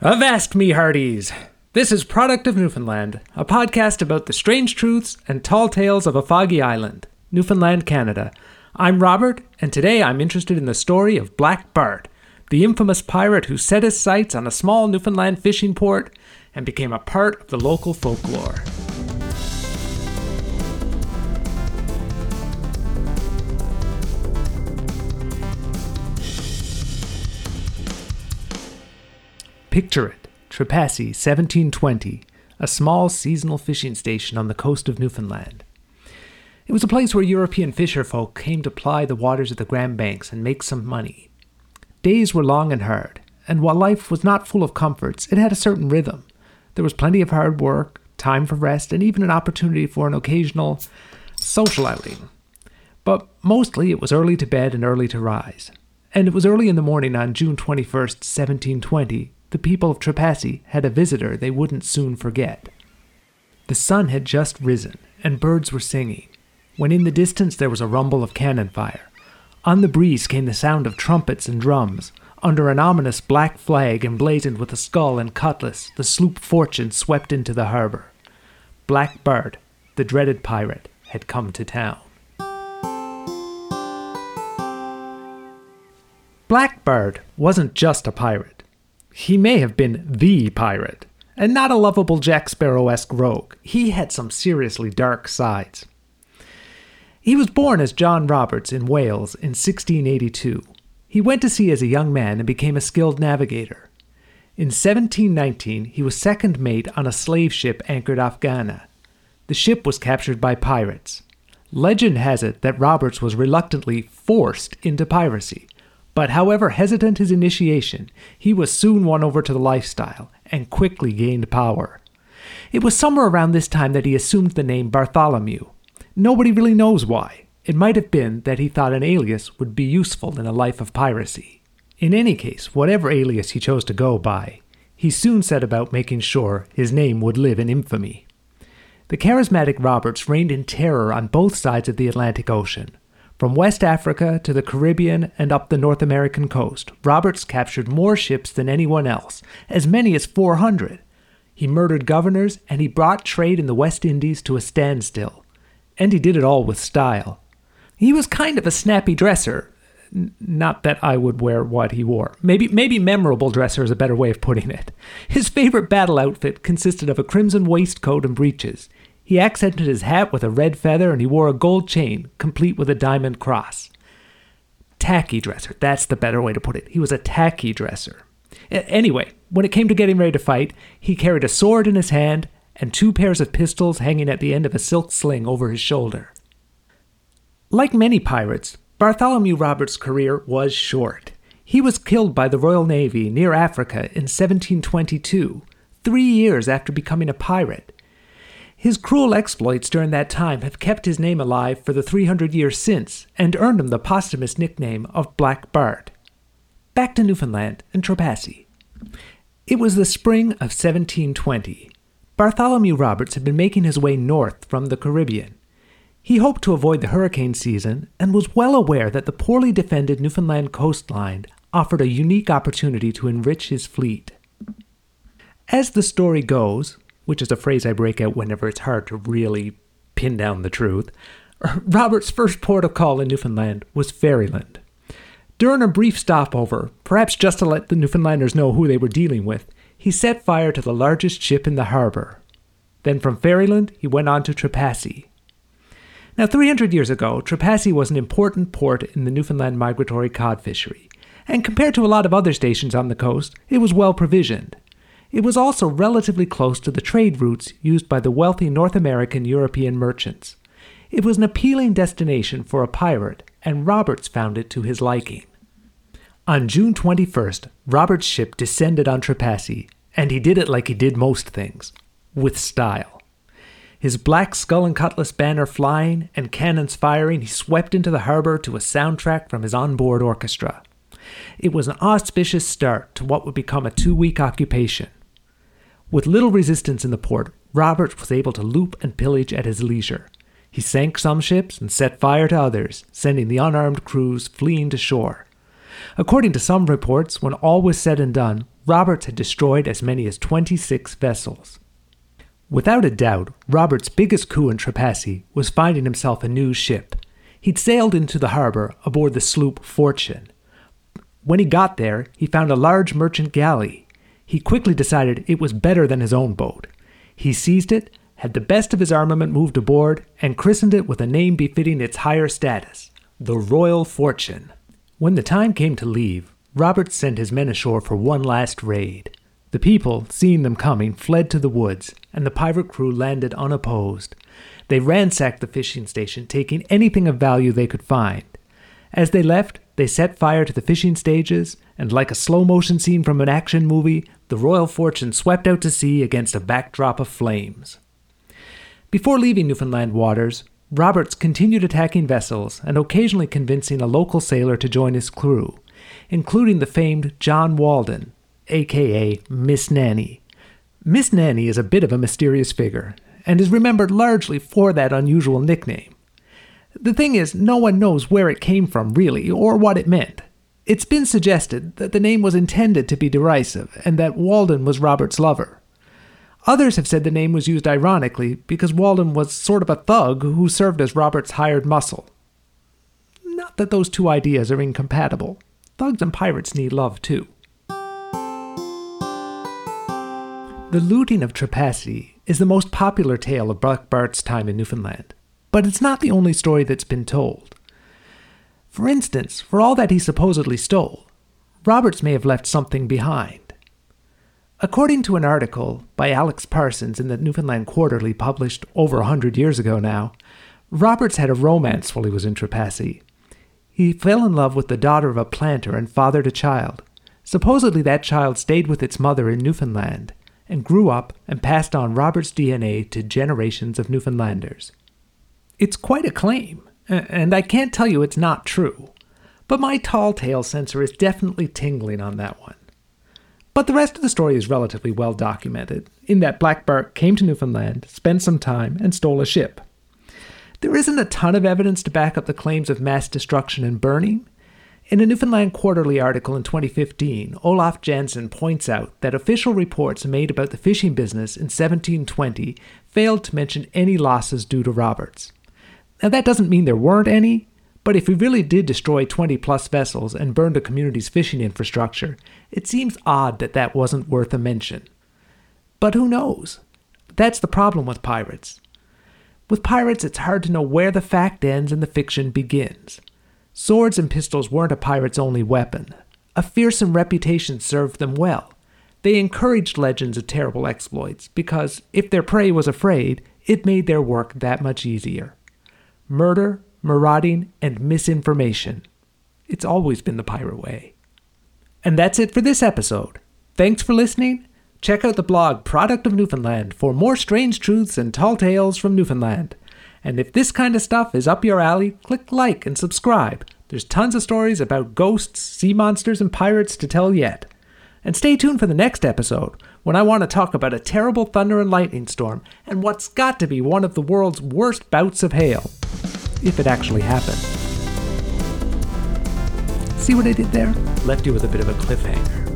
Avast me, hearties! This is Product of Newfoundland, a podcast about the strange truths and tall tales of a foggy island, Newfoundland, Canada. I'm Robert, and today I'm interested in the story of Black Bart, the infamous pirate who set his sights on a small Newfoundland fishing port and became a part of the local folklore. Picture it Trepassey, 1720, a small seasonal fishing station on the coast of Newfoundland. It was a place where European fisherfolk came to ply the waters of the Grand Banks and make some money. Days were long and hard, and while life was not full of comforts, it had a certain rhythm. There was plenty of hard work, time for rest, and even an opportunity for an occasional social outing. But mostly it was early to bed and early to rise. And it was early in the morning on June 21st, 1720, the people of Trepassey had a visitor they wouldn't soon forget. The sun had just risen, and birds were singing, when in the distance there was a rumble of cannon fire. On the breeze came the sound of trumpets and drums. Under an ominous black flag emblazoned with a skull and cutlass, the sloop Fortune swept into the harbor. Black Bart, the dreaded pirate, had come to town. Black Bart wasn't just a pirate he may have been the pirate, and not a lovable Jack Sparrow esque rogue. He had some seriously dark sides. He was born as John Roberts in Wales in 1682. He went to sea as a young man and became a skilled navigator. In 1719, he was second mate on a slave ship anchored off Ghana. The ship was captured by pirates. Legend has it that Roberts was reluctantly forced into piracy but however hesitant his initiation, he was soon won over to the lifestyle and quickly gained power. It was somewhere around this time that he assumed the name Bartholomew. Nobody really knows why. It might have been that he thought an alias would be useful in a life of piracy. In any case, whatever alias he chose to go by, he soon set about making sure his name would live in infamy. The charismatic Roberts reigned in terror on both sides of the Atlantic Ocean. From West Africa to the Caribbean and up the North American coast, Roberts captured more ships than anyone else, as many as 400. He murdered governors and he brought trade in the West Indies to a standstill. And he did it all with style. He was kind of a snappy dresser. Not that I would wear what he wore. Maybe maybe memorable dresser is a better way of putting it. His favorite battle outfit consisted of a crimson waistcoat and breeches. He accented his hat with a red feather and he wore a gold chain, complete with a diamond cross. Tacky dresser, that's the better way to put it. He was a tacky dresser. Anyway, when it came to getting ready to fight, he carried a sword in his hand and two pairs of pistols hanging at the end of a silk sling over his shoulder. Like many pirates, Bartholomew Roberts' career was short. He was killed by the Royal Navy near Africa in 1722, three years after becoming a pirate. His cruel exploits during that time have kept his name alive for the 300 years since and earned him the posthumous nickname of Black Bart. Back to Newfoundland and Trepassey. It was the spring of 1720. Bartholomew Roberts had been making his way north from the Caribbean. He hoped to avoid the hurricane season and was well aware that the poorly defended Newfoundland coastline offered a unique opportunity to enrich his fleet. As the story goes, which is a phrase I break out whenever it's hard to really pin down the truth, Robert's first port of call in Newfoundland was Ferryland. During a brief stopover, perhaps just to let the Newfoundlanders know who they were dealing with, he set fire to the largest ship in the harbor. Then from Ferryland, he went on to Trepassey. Now, 300 years ago, Trepassey was an important port in the Newfoundland migratory cod fishery, and compared to a lot of other stations on the coast, it was well provisioned. It was also relatively close to the trade routes used by the wealthy North American European merchants. It was an appealing destination for a pirate, and Roberts found it to his liking. On June 21st, Roberts' ship descended on Trepassey, and he did it like he did most things with style. His black skull and cutlass banner flying and cannons firing, he swept into the harbor to a soundtrack from his onboard orchestra. It was an auspicious start to what would become a two week occupation. With little resistance in the port, Roberts was able to loot and pillage at his leisure. He sank some ships and set fire to others, sending the unarmed crews fleeing to shore. According to some reports, when all was said and done, Roberts had destroyed as many as 26 vessels. Without a doubt, Roberts' biggest coup in Trepassey was finding himself a new ship. He'd sailed into the harbor aboard the sloop Fortune. When he got there, he found a large merchant galley. He quickly decided it was better than his own boat. He seized it, had the best of his armament moved aboard, and christened it with a name befitting its higher status the Royal Fortune. When the time came to leave, Roberts sent his men ashore for one last raid. The people, seeing them coming, fled to the woods, and the pirate crew landed unopposed. They ransacked the fishing station, taking anything of value they could find. As they left, they set fire to the fishing stages, and like a slow motion scene from an action movie, the Royal Fortune swept out to sea against a backdrop of flames. Before leaving Newfoundland waters, Roberts continued attacking vessels and occasionally convincing a local sailor to join his crew, including the famed John Walden, aka Miss Nanny. Miss Nanny is a bit of a mysterious figure, and is remembered largely for that unusual nickname. The thing is, no one knows where it came from, really, or what it meant. It's been suggested that the name was intended to be derisive, and that Walden was Robert's lover. Others have said the name was used ironically because Walden was sort of a thug who served as Robert's hired muscle. Not that those two ideas are incompatible. Thugs and pirates need love too. The looting of Trepassey is the most popular tale of Black Bart's time in Newfoundland, but it's not the only story that's been told. For instance, for all that he supposedly stole, Roberts may have left something behind. According to an article by Alex Parsons in the Newfoundland Quarterly published over a hundred years ago now, Roberts had a romance while he was in Trepassey. He fell in love with the daughter of a planter and fathered a child. Supposedly, that child stayed with its mother in Newfoundland and grew up and passed on Robert's DNA to generations of Newfoundlanders. It's quite a claim, and I can't tell you it's not true, but my tall tale sensor is definitely tingling on that one. But the rest of the story is relatively well documented, in that Black Bart came to Newfoundland, spent some time, and stole a ship. There isn't a ton of evidence to back up the claims of mass destruction and burning, in a Newfoundland Quarterly article in 2015, Olaf Janzen points out that official reports made about the fishing business in 1720 failed to mention any losses due to Roberts. Now, that doesn't mean there weren't any, but if we really did destroy 20 plus vessels and burn the community's fishing infrastructure, it seems odd that that wasn't worth a mention. But who knows? That's the problem with pirates. With pirates, it's hard to know where the fact ends and the fiction begins. Swords and pistols weren't a pirate's only weapon. A fearsome reputation served them well. They encouraged legends of terrible exploits because, if their prey was afraid, it made their work that much easier. Murder, marauding, and misinformation. It's always been the pirate way. And that's it for this episode. Thanks for listening. Check out the blog Product of Newfoundland for more strange truths and tall tales from Newfoundland. And if this kind of stuff is up your alley, click like and subscribe. There's tons of stories about ghosts, sea monsters, and pirates to tell yet. And stay tuned for the next episode, when I want to talk about a terrible thunder and lightning storm and what's got to be one of the world's worst bouts of hail. If it actually happened. See what I did there? Left you with a bit of a cliffhanger.